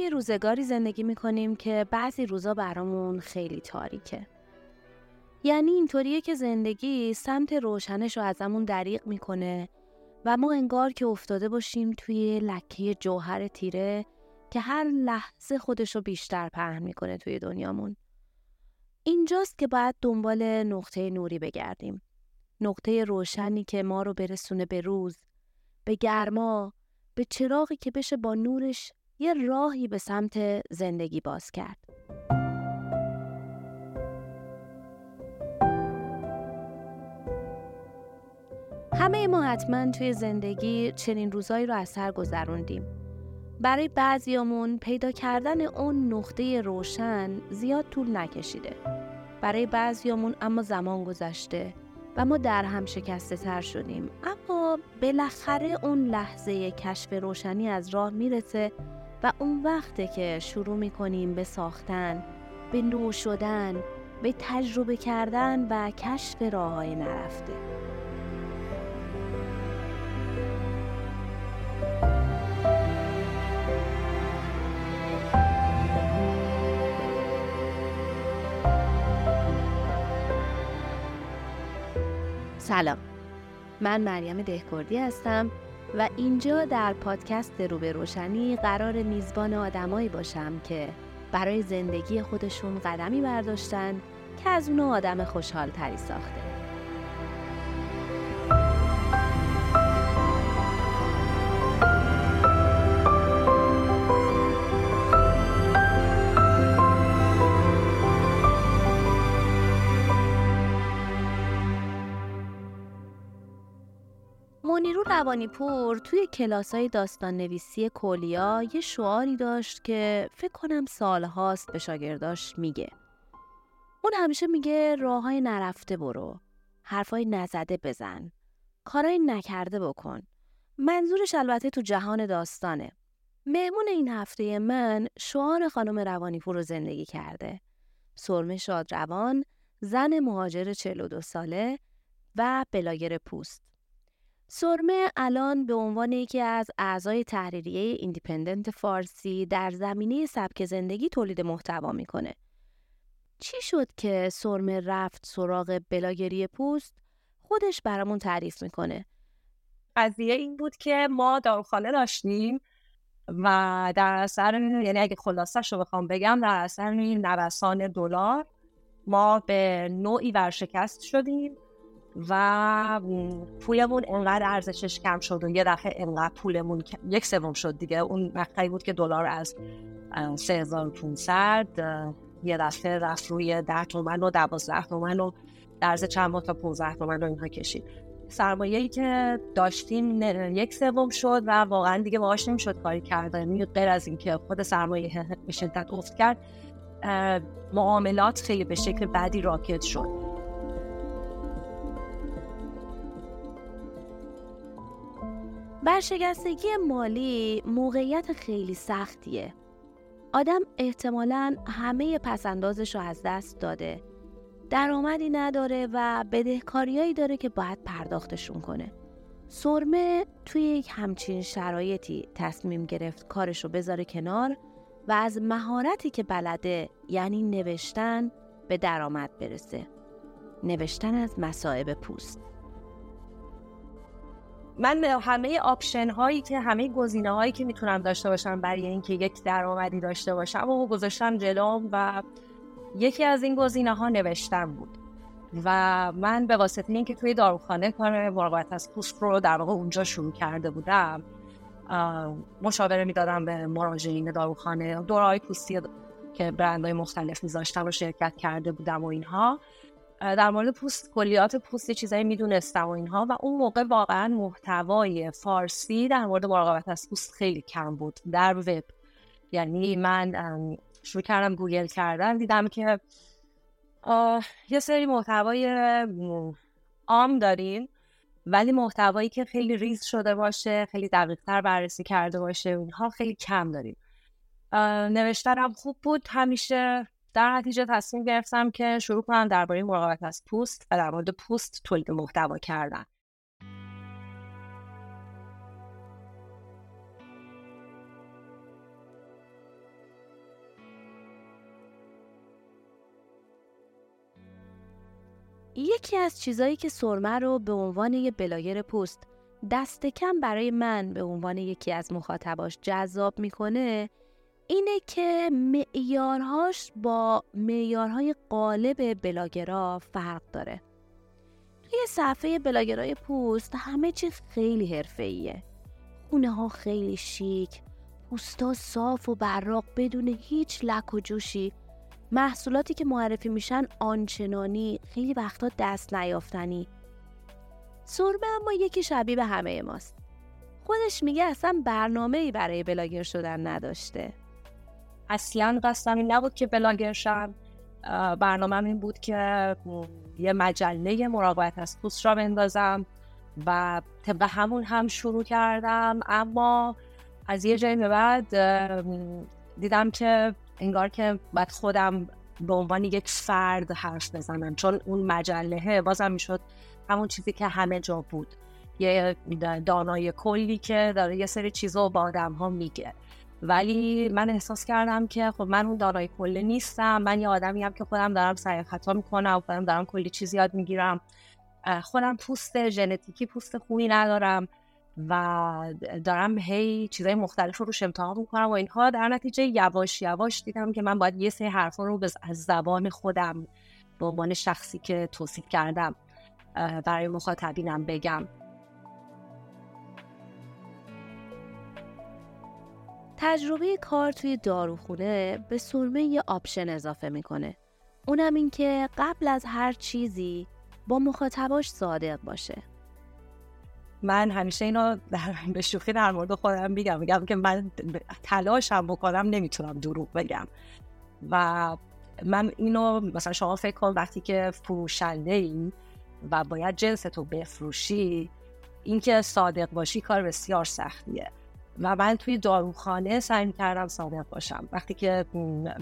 توی روزگاری زندگی می‌کنیم که بعضی روزا برامون خیلی تاریکه. یعنی اینطوریه که زندگی سمت روشنش رو ازمون دریق می‌کنه و ما انگار که افتاده باشیم توی لکه جوهر تیره که هر لحظه خودش رو بیشتر پهن می‌کنه توی دنیامون. اینجاست که باید دنبال نقطه نوری بگردیم. نقطه روشنی که ما رو برسونه به روز، به گرما، به چراغی که بشه با نورش یه راهی به سمت زندگی باز کرد. همه ما حتما توی زندگی چنین روزایی رو از سر گذروندیم. برای بعضیامون پیدا کردن اون نقطه روشن زیاد طول نکشیده. برای بعضیامون اما زمان گذشته و ما در هم شکسته تر شدیم. اما بالاخره اون لحظه کشف روشنی از راه می‌رسه و اون وقته که شروع می‌کنیم به ساختن، به نو شدن، به تجربه کردن و کشف راه های نرفته. سلام من مریم دهکردی هستم و اینجا در پادکست روبه روشنی قرار میزبان آدمایی باشم که برای زندگی خودشون قدمی برداشتن که از اونو آدم خوشحال تری ساخته. روانی پور توی کلاس های داستان نویسی کولیا یه شعاری داشت که فکر کنم سالهاست به شاگرداش میگه. اون همیشه میگه راه های نرفته برو. حرفای نزده بزن. کارای نکرده بکن. منظورش البته تو جهان داستانه. مهمون این هفته من شعار خانم روانی پور رو زندگی کرده. سرمه شادروان، زن مهاجر 42 ساله و بلاگر پوست. سرمه الان به عنوان یکی از اعضای تحریریه ایندیپندنت فارسی در زمینه سبک زندگی تولید محتوا می‌کنه. چی شد که سرمه رفت سراغ بلاگری پوست؟ خودش برامون تعریف می‌کنه. قضیه این بود که ما داروخانه داشتیم و در اثر یعنی اگه خلاصش رو بخوام بگم در اثر نوسان دلار ما به نوعی ورشکست شدیم و پولمون انقدر ارزشش کم شد و یه دفعه انقدر پولمون یک سوم شد دیگه. اون مقطعی بود که دلار از 3500 یه دفعه رفت روی 10 تومن و 12 تومن و در چند ماه تا 15 تومن رو اینها کشید. سرمایه که داشتیم یک سوم شد و واقعا دیگه باهاش نمی‌شد کاری کرد یعنی غیر از اینکه خود سرمایه به شدت افت کرد معاملات خیلی به شکل بعدی راکت شد. برشکستگی مالی موقعیت خیلی سختیه. آدم احتمالا همه پسندازش رو از دست داده. درآمدی نداره و بدهکاریایی داره که باید پرداختشون کنه. سرمه توی یک همچین شرایطی تصمیم گرفت کارش رو بذاره کنار و از مهارتی که بلده یعنی نوشتن به درآمد برسه. نوشتن از مصائب پوست. من همه آپشن هایی که همه گزینه هایی که می‌تونم داشته باشم برای اینکه یک درآمدی داشته باشم و گذاشتم جلوم و یکی از این گزینه ها نوشتن بود. و من به واسطه اینکه توی داروخانه کار مراقبت از پوست رو در واقع اونجا شروع کرده بودم مشاوره می‌دادم به مراجعین داروخانه. دورهای پوستی که برندهای مختلف میذاشتم و شرکت کرده بودم و اینها. در مورد پوست کلیات پوست چیزایی می‌دونستم و اینها و اون موقع واقعا محتوای فارسی در مورد مراقبت از پوست خیلی کم بود. در وب. یعنی من شروع کردم گوگل کردن دیدم که یه سری محتوای عام داریم ولی محتوایی که خیلی ریز شده باشه خیلی دقیق تر بررسی کرده باشه اونها خیلی کم داریم نوشتنم خوب بود. همیشه در نتیجه تصمیم گرفتم که شروع کنم درباره مراقبت از پوست و در مورد پوست تولید محتوا کردن. یکی از چیزایی که سرمه رو به عنوان یه بلاگر پوست دست کم برای من به عنوان یکی از مخاطباش جذاب می‌کنه اینه که معیارهاش با معیارهای قالب بلاگرا فرق داره. توی صفحه بلاگرای پوست همه چیز خیلی حرفه‌ایه. خونه ها خیلی شیک پوستا صاف و براق بدون هیچ لک و جوشی. محصولاتی که معرفی میشن آنچنانی خیلی وقتا دست نیافتنی. سرمه اما یکی شبیه به همه ماست. خودش میگه اصلا برنامه ای برای بلاگر شدن نداشته. اصلا قصدم این نبود که بلاگر شم برنامه این بود که یه مجله مراقبت از پوست را بندازم و طبق همون هم شروع کردم. اما از یه جایی به بعد دیدم که انگار که باید خودم به عنوان یک فرد حرف بزنم چون اون مجله بازم می‌شد همون چیزی که همه جا بود. یه دانای کلی که داره یه سری چیزا با آدم ها میگه. ولی من احساس کردم که خب من اون دانای کله نیستم. من یه آدمی هم که خودم دارم سعی خطا می‌کنم و خودم دارم کلی چیز یاد می‌گیرم. خودم پوست ژنتیکی پوست خوبی ندارم و دارم هی چیزای مختلف رو روش امتحان می‌کنم و اینها. در نتیجه یواش یواش دیدم که من باید یه سری حرفا رو از زبان خودم به عنوان شخصی که توصیف کردم برای مخاطبینم بگم. تجربه کار توی داروخونه به سرمه یه آپشن اضافه می‌کنه. اونم این که قبل از هر چیزی با مخاطباش صادق باشه. من همیشه اینو در به شوخی در مورد خودم میگم. میگم که من تلاشم بکنم نمی‌تونم دروغ بگم. و من اینو مثلا شما فکر کن وقتی که فروشنده ای و باید جنس تو بفروشی اینکه صادق باشی کار بسیار سختیه. و من توی داروخانه سعی کردم صادق باشم. وقتی که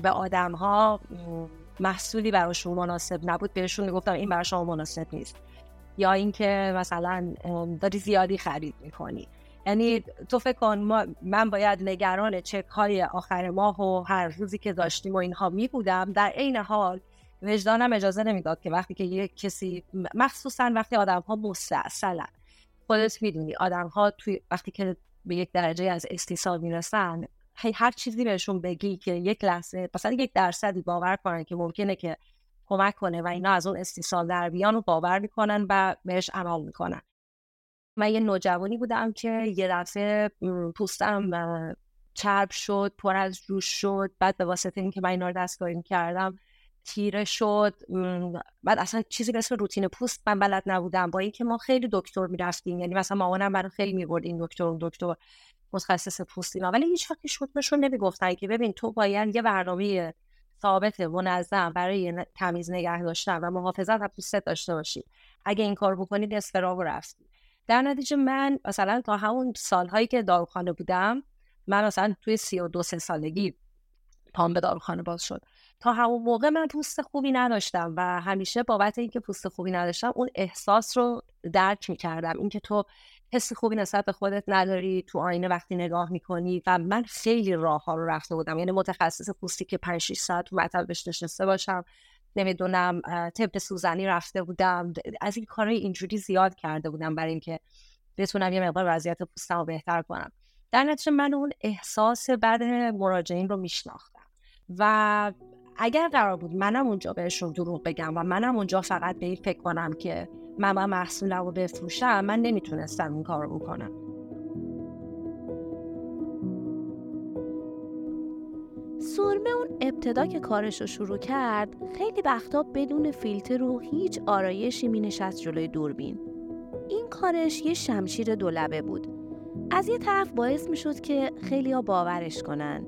به آدم ها محصولی براشون مناسب نبود بهشون می‌گفتم این برای شما مناسب نیست. یا اینکه مثلا داری زیادی خرید می‌کنی. یعنی تو فکر کن من باید نگران چک های آخر ماه و هر روزی که داشتیم و اینها می بودم در عین حال وجدانم اجازه نمی‌داد که وقتی که یه کسی مخصوصا وقتی آدم ها مستاصلن. خودت می‌دونی آدم ها توی وقتی که به یک درجه از استیصال می‌رسن هر چیزی بهشون بگی که یک لحظه مثلا یک درصدی باور کنن که ممکنه که کمک کنه و اینا از اون استیصال در بیان رو باور می‌کنن و بهش عمل می‌کنن. من یه نوجوانی بودم که یه دفعه پوستم چرب شد پر از جوش شد بعد به واسطه اینکه من اینا رو دستکاری کردم تیره شد بعد اصلا چیزی به اسم روتین پوست من بلد نبودم. با اینکه ما خیلی دکتر می‌رفتیم یعنی مثلا مامانم برای خیلی می‌برد این دکتر اون دکتر متخصص پوستی ولی هیچ وقتی شد نمی‌گفتن که ببین تو باید یه برنامه ثابت منظم برای تمیز نگه داشتن و محافظت از پوستت داشته باشی. اگه این کار بکنید اسفرا رفتی. در نتیجه من مثلا تا همون سالهایی که داروخانه بودم من مثلا توی سی و دو سه سالگی پام به داروخانه باز شد. تا همون موقع من پوست خوبی نداشتم و همیشه بابت اینکه پوست خوبی نداشتم اون احساس رو درک می‌کردم. اینکه تو حس خوبی نسبت به خودت نداری تو آینه وقتی نگاه می‌کنی و من خیلی راه ها رو رفته بودم. یعنی متخصص پوستی که 5 6 ساعت تو مطبش نشسته باشم نمی‌دونم طب سوزنی رفته بودم از این کارهای اینجوری زیاد کرده بودم برای اینکه بتونم یه مقدار وضعیت پوستم رو بهتر کنم. در نتیجه من اون احساس بعد مراجعین رو میشناختم و اگر قرار بود منم اونجا بهشون دروغ بگم و منم اونجا فقط به این فکر کنم که من با محصولم رو بفروشم من نمی‌تونستم این کار رو بکنم. سرمه اون ابتدا که کارش رو شروع کرد خیلی وقتا بدون فیلتر و هیچ آرایشی می نشست جلوی دوربین. این کارش یه شمشیر دولبه بود. از یه طرف باعث می شد که خیلی ها باورش کنن.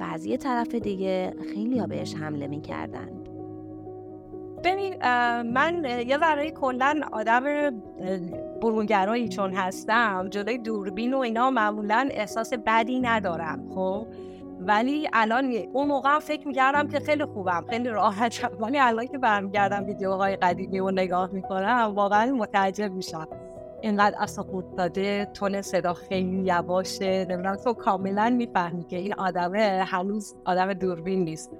و از یه طرف دیگه خیلی ها بهش حمله می کردن. ببین من یه ذره کلا آدم برونگرایی چون هستم جلوی دوربین و اینا معمولا احساس بدی ندارم خب؟ ولی الان اون موقع فکر می‌کردم که خیلی خوبم خیلی راحتم. ولی الان که برمیگردم ویدیوهای قدیمی و نگاه می‌کنم واقعا متعجب میشم. اینقدر اصلا داده تون صدا خیلی یواشه نمی‌دونم تو کاملا می‌فهمی که این آدمه هنوز آدم دوربین نیست.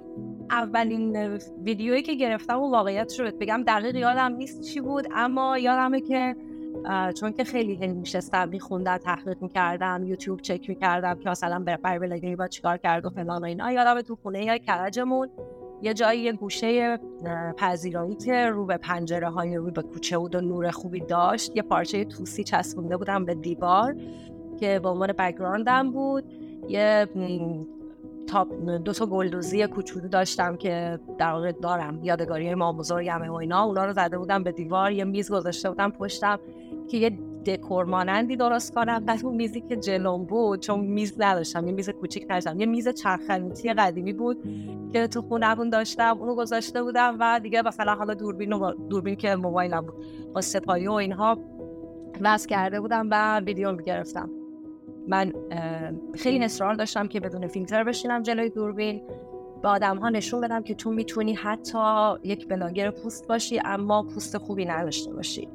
اولین ویدیویی که گرفتم و واقعیت رو بگم دقیق یادم نیست چی بود اما یادمه که چون که خیلی هی میشستم میخوندم تحقیق می‌کردم یوتیوب چک می‌کردم که مثلا برای بلگری با چیکار کرد و فلان و اینا یادم تو خونه یا کرجمون یه جایی یه گوشه پذیرایی که رو به پنجره های رو به کوچه بود و نور خوبی داشت. یه پارچه توسی چسبونده بودم به دیوار که به عنوان بکگراندم بود. یه دو تا گلدوزی کوچولو داشتم که در واقع دارم. یادگاری ما بزرگمه و اینا. اونا رو زده بودم به دیوار. یه میز گذاشته بودم پشتم که یه دکور مانندی درست کنم. بعد اون میزی که جلوم بود چون میز نداشتم یه میز کوچیک نداشتم. یه میز چرخنیتی قدیمی بود که تو خونمون داشتم اونو گذاشته بودم و دیگه مثلا حالا دوربین و دوربین که موبایلم بود با سپایی و اینها وصل کرده بودم و ویدیو می‌گرفتم. من خیلی اصرار داشتم که بدون فیلتر بشینم جلوی دوربین. به آدم ها نشون بدم که تو می‌تونی حتی یک بلاگر پوست باشی اما پوست خوبی نداشته باشی.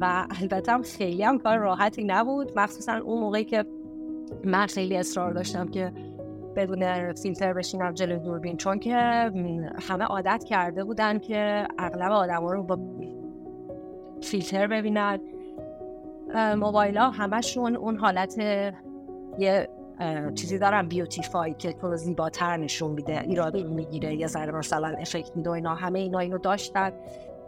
و البته هم خیلی هم کار راحتی نبود. مخصوصا اون موقعی که من خیلی اصرار داشتم که بدون فیلتر بشینم جلوی دوربین چون که همه عادت کرده بودن که اغلب آدم رو با فیلتر ببینن. موبایل ها همشون اون حالت یه چیزی دارم بیوتیفای که تو زیباتر نشون میده ایراد می‌گیره یه ذره مثلا افکت میده اینا همه اینا اینو داشتن.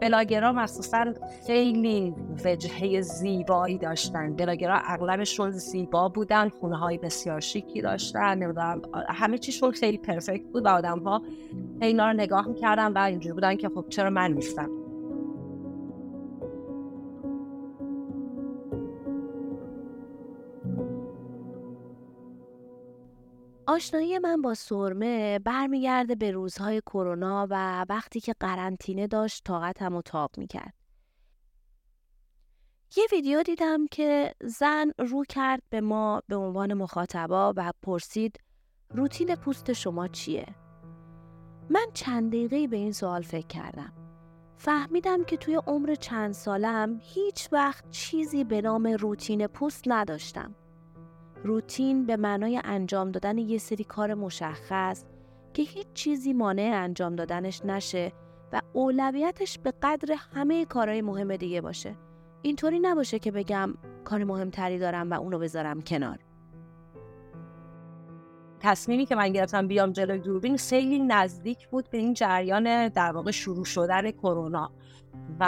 بلاگرا مخصوصا خیلی وجهه زیبایی داشتن. بلاگرا اغلبشون زیبا بودن خونه های بسیار شیکی داشتن نمی‌دونم همه چیشون خیلی پرفکت بود و آدم ها اینا رو نگاه می‌کردن و اینجوری بودن که خب چرا من نیستم؟ آشنایی من با سرمه برمیگرده به روزهای کرونا و وقتی که قرنطینه داشت طاقتم و تاب می‌کرد. یه ویدیو دیدم که زن رو کرد به ما به عنوان مخاطبا و پرسید روتین پوست شما چیه؟ من چند دقیقه به این سوال فکر کردم. فهمیدم که توی عمر چند سالم هیچ وقت چیزی به نام روتین پوست نداشتم. روتین به معنای انجام دادن یه سری کار مشخص که هیچ چیزی مانع انجام دادنش نشه و اولویتش به قدر همه کارهای مهم دیگه باشه. اینطوری نباشه که بگم کار مهمتری دارم و اونو بذارم کنار. تصمیمی که من گرفتم بیام جلوی دوربین خیلی نزدیک بود به این جریان در واقع شروع شدن کرونا. و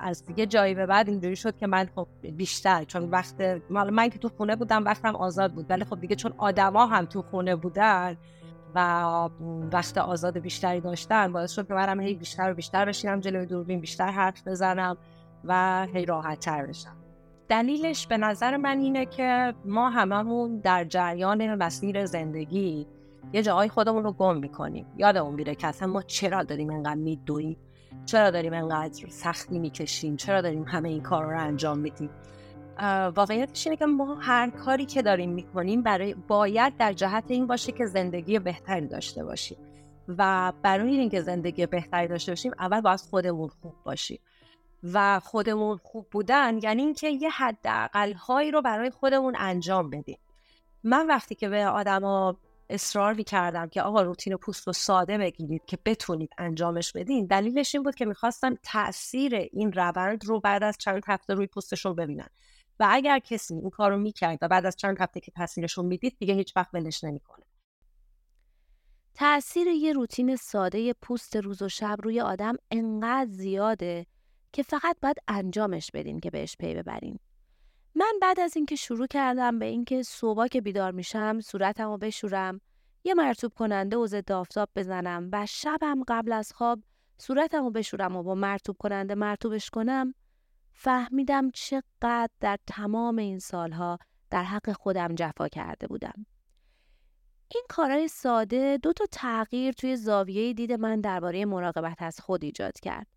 از دیگه جایی به بعد اینجوری شد که من خب بیشتر چون وقت من که تو خونه بودم وقتم آزاد بود ولی خب دیگه چون آدما هم تو خونه بودن و وقت آزاد بیشتری داشتن باعث شد که منم هی بیشتر و بیشتر بشینم جلوی دوربین بیشتر حرف بزنم و هی راحت تر بشم. دلیلش به نظر من اینه که ما هممون در جریان مسیر زندگی یه جاهای خودمون رو گم می‌کنیم. یادمون میره که اصلا ما چرا داریم اینقدر میدویم؟ چرا داریم انقدر سختی می‌کشیم؟ چرا داریم همه این کار رو انجام میدیم؟ واقعیتش اینه که ما هر کاری که داریم می‌کنیم برای باید در جهت این باشه که زندگی بهتری داشته باشیم. و برای اینکه زندگی بهتری داشته باشیم اول باید خودمون خوب باشیم. و خودمون خوب بودن یعنی اینکه یه حداقل هایی رو برای خودمون انجام بدیم. من وقتی که به آدما اصرار کردم که آقا روتین پوست رو ساده بگیرید که بتونید انجامش بدین دلیلش این بود که می‌خواستم تاثیر این روند رو بعد از چند هفته روی پوستشون ببینن. و اگر کسی این کار رو می‌کرد و بعد از چند هفته که تاثیرشون می‌دید دیگه هیچ وقت ولش نمی‌کنه. تاثیر یه روتین ساده پوست روز و شب روی آدم انقدر زیاده که فقط باید انجامش بدین که بهش پی ببرین من بعد از اینکه شروع کردم به اینکه صبح که بیدار میشم صورتم رو بشورم یه مرتوب کننده و ضد آفتاب بزنم و شبم قبل از خواب صورتم رو بشورم و با مرتوب کننده مرتوبش کنم فهمیدم چقدر در تمام این سالها در حق خودم جفا کرده بودم. این کارهای ساده دو تا تغییر توی زاویه دید من درباره مراقبت از خود ایجاد کرد.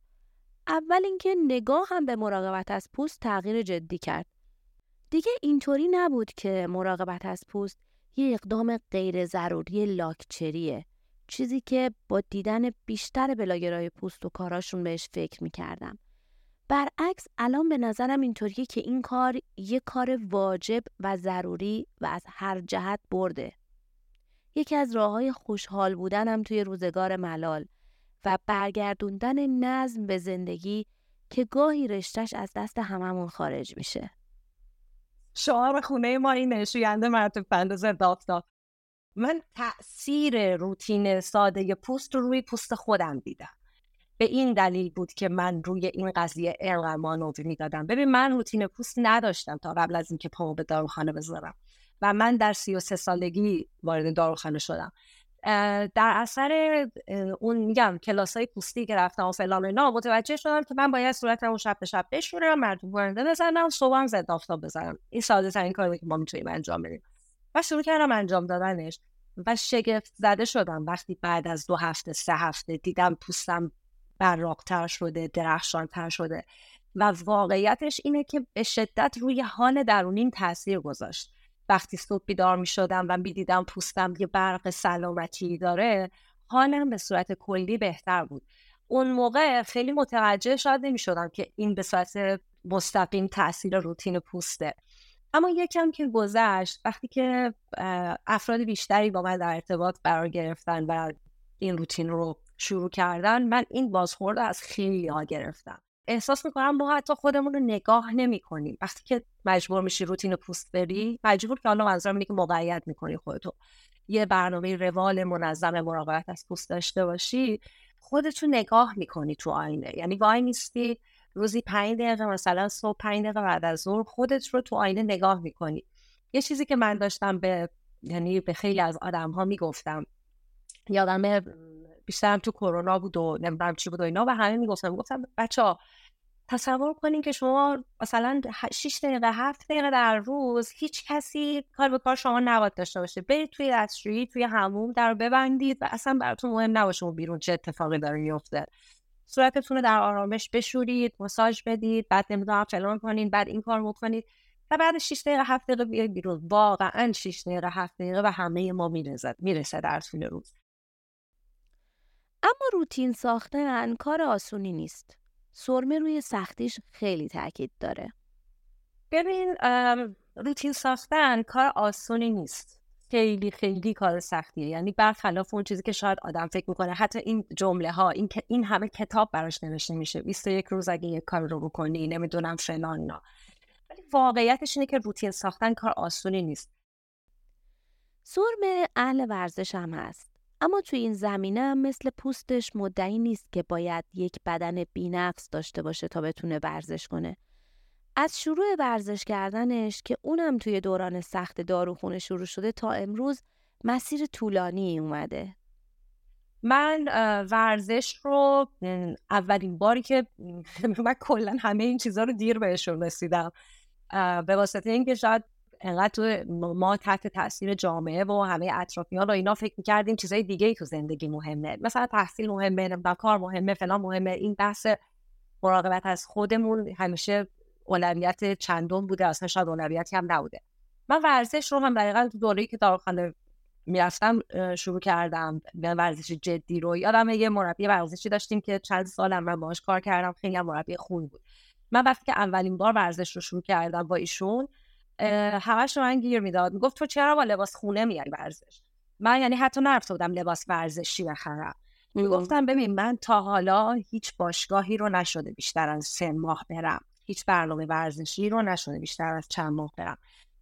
اول اینکه نگاه هم به مراقبت از پوست تغییر جدی کرد. دیگه اینطوری نبود که مراقبت از پوست یه اقدام غیر ضروری لاکچریه چیزی که با دیدن بیشتر بلاگرای پوست و کاراشون بهش فکر می‌کردم برعکس الان به نظرم اینطوریه که این کار یه کار واجب و ضروری و از هر جهت برده. یکی از راه های خوشحال بودنم توی روزگار ملال و برگردوندن نظم به زندگی که گاهی رشتش از دست هممون خارج میشه. شعار خونه ما این نشوینده مرتب پنداز دافتاب من تاثیر روتین ساده پوست رو روی پوست خودم دیدم. به این دلیل بود که من روی این قضیه می می‌دادم. ببین من روتین پوست نداشتم تا قبل از اینکه پامو به داروخانه بذارم و من در سی و سه سالگی وارد داروخانه شدم. در اثر اون میگم کلاس های پوستی که رفتم و فلان اینا متوجه شدم که من باید صورتم رو شب به شب بشورم مردم برنده بزنم صبحم زد آفتاب بزنم. این ساده ترین کاری که ما می‌تونیم انجام بدیم. و شروع کردم انجام دادنش و شگفت زده شدم. وقتی بعد از دو هفته سه هفته دیدم پوستم براقتر شده درخشانتر شده و واقعیتش اینه که به شدت روی حال درونین تاثیر گذاشت. وقتی صبح بیدار می شدم و می دیدم پوستم یه برق سلامتی داره حالم به صورت کلی بهتر بود. اون موقع خیلی متوجه شاید نمی شدم که این به صورت مستقیم تاثیر روتین پوسته. اما یکم که گذشت وقتی که افراد بیشتری با من در ارتباط قرار گرفتن و این روتین رو شروع کردن من این بازخورد از خیلی ها گرفتم. احساس می‌کنم ما حتی خودمون رو نگاه نمی کنیم وقتی که مجبور میشی روتین پوست بری مجبور که حالا منظورم اینه که موقعیت می‌کنی خودتو. یه برنامه روال منظم مراقبت از پوست داشته باشی خودتو نگاه می‌کنی تو آینه. یعنی وای نیستی روزی پنج دقیقه مثلا صبح پنج دقیقه بعد از ظهر خودت رو تو آینه نگاه می‌کنی. یه چیزی که من داشتم به یعنی به خیلی از آدم ها می‌گفتم یادم بیشترم تو کرونا بود و نمی‌دونم چی بود و اینا و همه می‌گفتم گفتم بچه ها تصور کنین که شما مثلا 6 دقیقه 7 دقیقه در روز هیچ کسی کار به کار شما نباید داشته باشه. برید توی دستشویی توی هموم در ببندید و اصلا براتون مهم نباشه اون بیرون چه اتفاقی داره میفته صورتتون رو در آرامش بشورید مساج بدید بعد نمی‌دونم فلان کنید بعد این کار بکنید و بعد 6 دقیقه 7 دقیقه بیاید بیرون. واقعا 6 دقیقه 7 دقیقه و همه ما می‌رسه در طول روز. اما روتین ساختن کار آسونی نیست. سرمه روی سختیش خیلی تاکید داره. ببین روتین ساختن کار آسونی نیست. خیلی خیلی کار سختیه. یعنی برخلاف اون چیزی که شاید آدم فکر می‌کنه. حتی این جمله ها این این همه کتاب براش نوشته میشه. 21 روز اگه یک کار رو بکنی نمی‌دونم فلان نه ولی واقعیتش اینه که روتین ساختن کار آسونی نیست. سرمه اهل ورزش هم هست. اما تو این زمینه مثل پوستش مدعی نیست که باید یک بدن بینقص داشته باشه تا بتونه ورزش کنه. از شروع ورزش کردنش که اونم توی دوران سخت داروخونه شروع شده تا امروز مسیر طولانی اومده. من ورزش رو اولین باری که من کلا همه این چیزها رو دیر بهشون رسیدم به واسطه اینکه شاید انقدر تو ما تحت تاثیر جامعه و همه اطرافیان و اینا فکر می‌کردیم چیزای دیگه ای تو زندگی مهمه. مثلا تحصیل مهمه نمی‌دونم کار مهمه فلان مهمه. این بحث مراقبت از خودمون همیشه اولویت چندم بوده اصلا شاید اولویتی هم نبوده. من ورزش رو هم دقیقا تو دوره‌ای که داروخانه می‌رفتم شروع کردم. به ورزش جدی رو. یادم یه مربی ورزشی داشتیم که چند سالم من باهاش کار کردم. خیلی مربی خوب بود. من وقتی که اولین بار ورزش رو شروع کردم با ایشون همش رو من گیر می‌داد. می‌گفت تو چرا با لباس خونه میای ورزش؟ من یعنی حتی نرفته بودم لباس ورزشی بخرم. می‌گفتم ببین من تا حالا هیچ باشگاهی رو نشده بیشتر از سه ماه برم. هیچ برنامه ورزشی رو نشده بیشتر از چند ماه برم.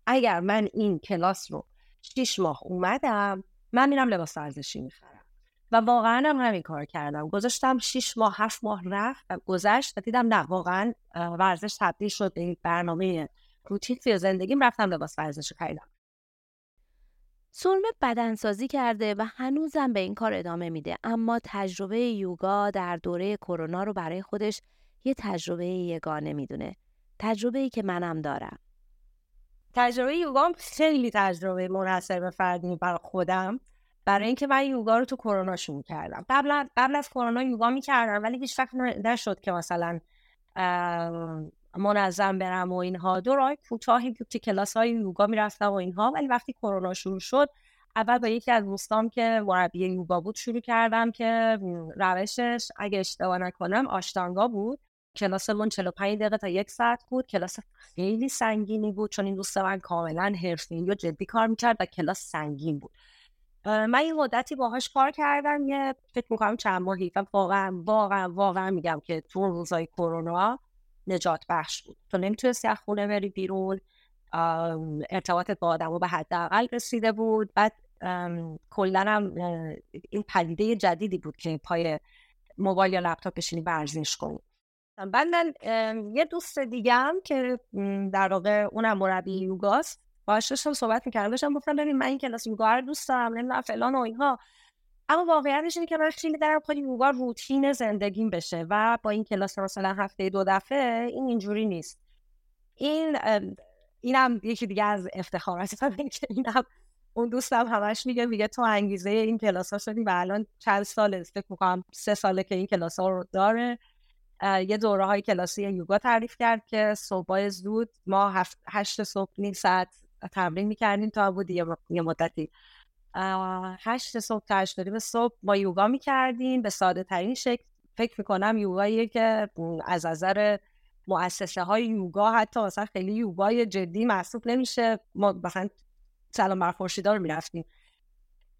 اگر من این کلاس رو شیش ماه اومدم من میرم لباس ورزشی می‌خرم. و واقعا هم همین کار کردم. گذاشتم شیش ماه هفت ماه رفت گذشت و دیدم نه واقعا ورزش تبدیل شد به برنامه روتین توی زندگیم رفتم لباس ورزش خریدم. سرمه بدنسازی کرده و هنوزم به این کار ادامه میده. اما تجربه یوگا در دوره کرونا رو برای خودش یه تجربه یگانه می‌دونه. تجربه ای که منم دارم. تجربه یوگا خیلی تجربه منحصر به فردی برای خودم. برای اینکه من یوگا رو تو کرونا شروع کردم. قبل قبل از کرونا یوگا می‌کردم ولی هیچ وقت نشد که مثلا منظم برم و اینها. دو راه کوتاهی که کلاس های یوگا می‌رفتم و اینها. ولی وقتی کرونا شروع شد اول با یکی از دوستام که مربی یوگا بود شروع کردم که روشش اگه اشتباه نکنم آشتانگا بود. کلاسمون 45 دقیقه تا یک ساعت بود. کلاس خیلی سنگینی بود چون این دوست من کاملا حرفی یا جدی کار می‌کرد و کلاس سنگین بود. من این مدتی باهاش کار کردم. یه فکر می‌کنم چند ماهی. و واقعا واقعا واقعا میگم که تو روزای کرونا نجات بخش بود. تو نمی‌تونستی از خونه بری بیرون ارتباطت با آدم به حداقل رسیده بود. بعد کلا هم این پدیده جدیدی بود که پای موبایل یا لپتاپ بشینی ورزش کنی. بعد من یه دوست دیگه هم که در واقع اونم مربی یوگاست باهاش داشتم صحبت می‌کردم. داشتم گفتم ببین من این کلاس یوگا رو دوست دارم نمی‌دونم فلان و اینها. اما واقعیتش اینه که من خیلی دارم خود یوگا روتین زندگیم بشه و با این کلاس مثلا هفته دو دفعه این اینجوری نیست. این اینم یکی دیگه از افتخارات من که اینم اون دوستم همش میگه میگه تو انگیزه این کلاس ها شدی و الان چند سال فکر می‌کنم سه ساله که این کلاس ها رو داره. یه دوره های کلاسی یوگا تعریف کرد که صبح زود ما هشت صبح نیم ساعت تمرین می‌کردیم تا بود یه, مدتی. هشت صبح تا هشت صبح ما یوگا می‌کردیم به ساده ترین شکل. فکر می‌کنم یوگاییه که از نظر مؤسسه های یوگا حتی مثلا خیلی یوگای جدی محسوب نمیشه. ما مثلا سلام بر خورشید رو می‌رفتیم.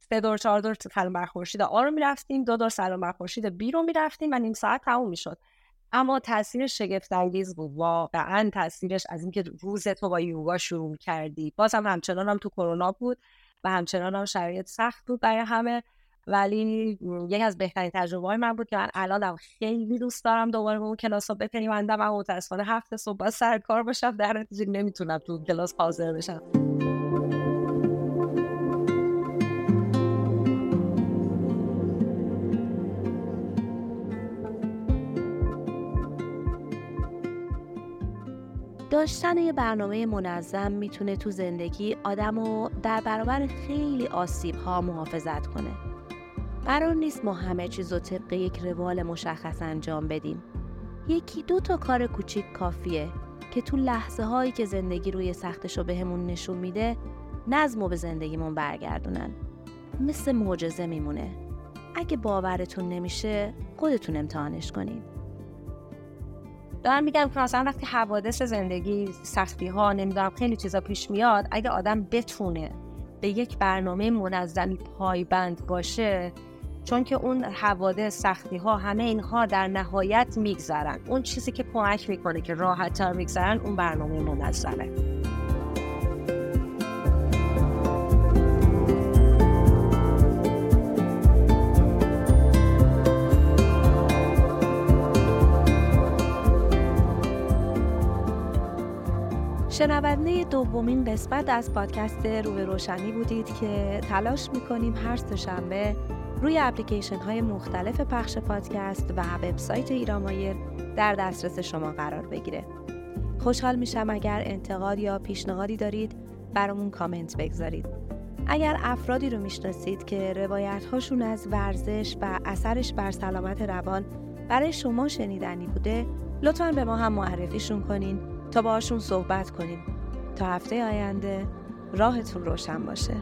سه دور چهار دور سلام بر خورشید آ رو می‌رفتیم دو دور سلام بر خورشید بی رو می‌رفتیم و نیم ساعت تموم می‌شد. اما تاثیر شگفت انگیز بود واقعا تاثیرش از اینکه روز تو با یوگا شروع کردی. باز هم همچنان هم تو کرونا بود. و همچنان هم شرایط سخت بود برای همه. ولی یکی از بهترین تجربه های من بود که من الانم خیلی دوست دارم دوباره به اون کلاس ها بپیوندم و متاسفانه هفته صبح سر کار باشم. در نتیجه نمی‌تونم تو کلاس حاضر بشم. داشتن یه برنامه منظم می‌تونه تو زندگی آدم رو در برابر خیلی آسیب ها محافظت کنه. قرار نیست ما همه چیز رو طبق یک روال مشخص انجام بدیم. یکی دو تا کار کوچیک کافیه که تو لحظه هایی که زندگی روی سختش رو بهمون نشون میده نظم رو به زندگیمون برگردونن. مثل معجزه میمونه. اگه باورتون نمیشه خودتون امتحانش کنید. دارم میگم که مثلا وقتی حوادث زندگی سختی ها نمی‌دونم خیلی چیزا پیش میاد اگه آدم بتونه به یک برنامه منظمی پایبند باشه چون که اون حوادث سختی ها همه اینها در نهایت میگذرن. اون چیزی که کمک می‌کنه که راحت تر میگذرن اون برنامه منظمه. شنونده دومین قسمت از پادکست رو به روشنی بودید که تلاش می‌کنیم هر شنبه روی اپلیکیشن های مختلف پخش پادکست و وبسایت ایرامایر در دسترس شما قرار بگیره. خوشحال میشم اگر انتقاد یا پیشنهادی دارید برامون کامنت بگذارید. اگر افرادی رو می‌شناسید که روایت هاشون از ورزش و اثرش بر سلامت روان برای شما شنیدنی بوده لطفا به ما هم معرفیشون کنین تا باشون صحبت کنیم. تا هفته آینده راهتون روشن باشه.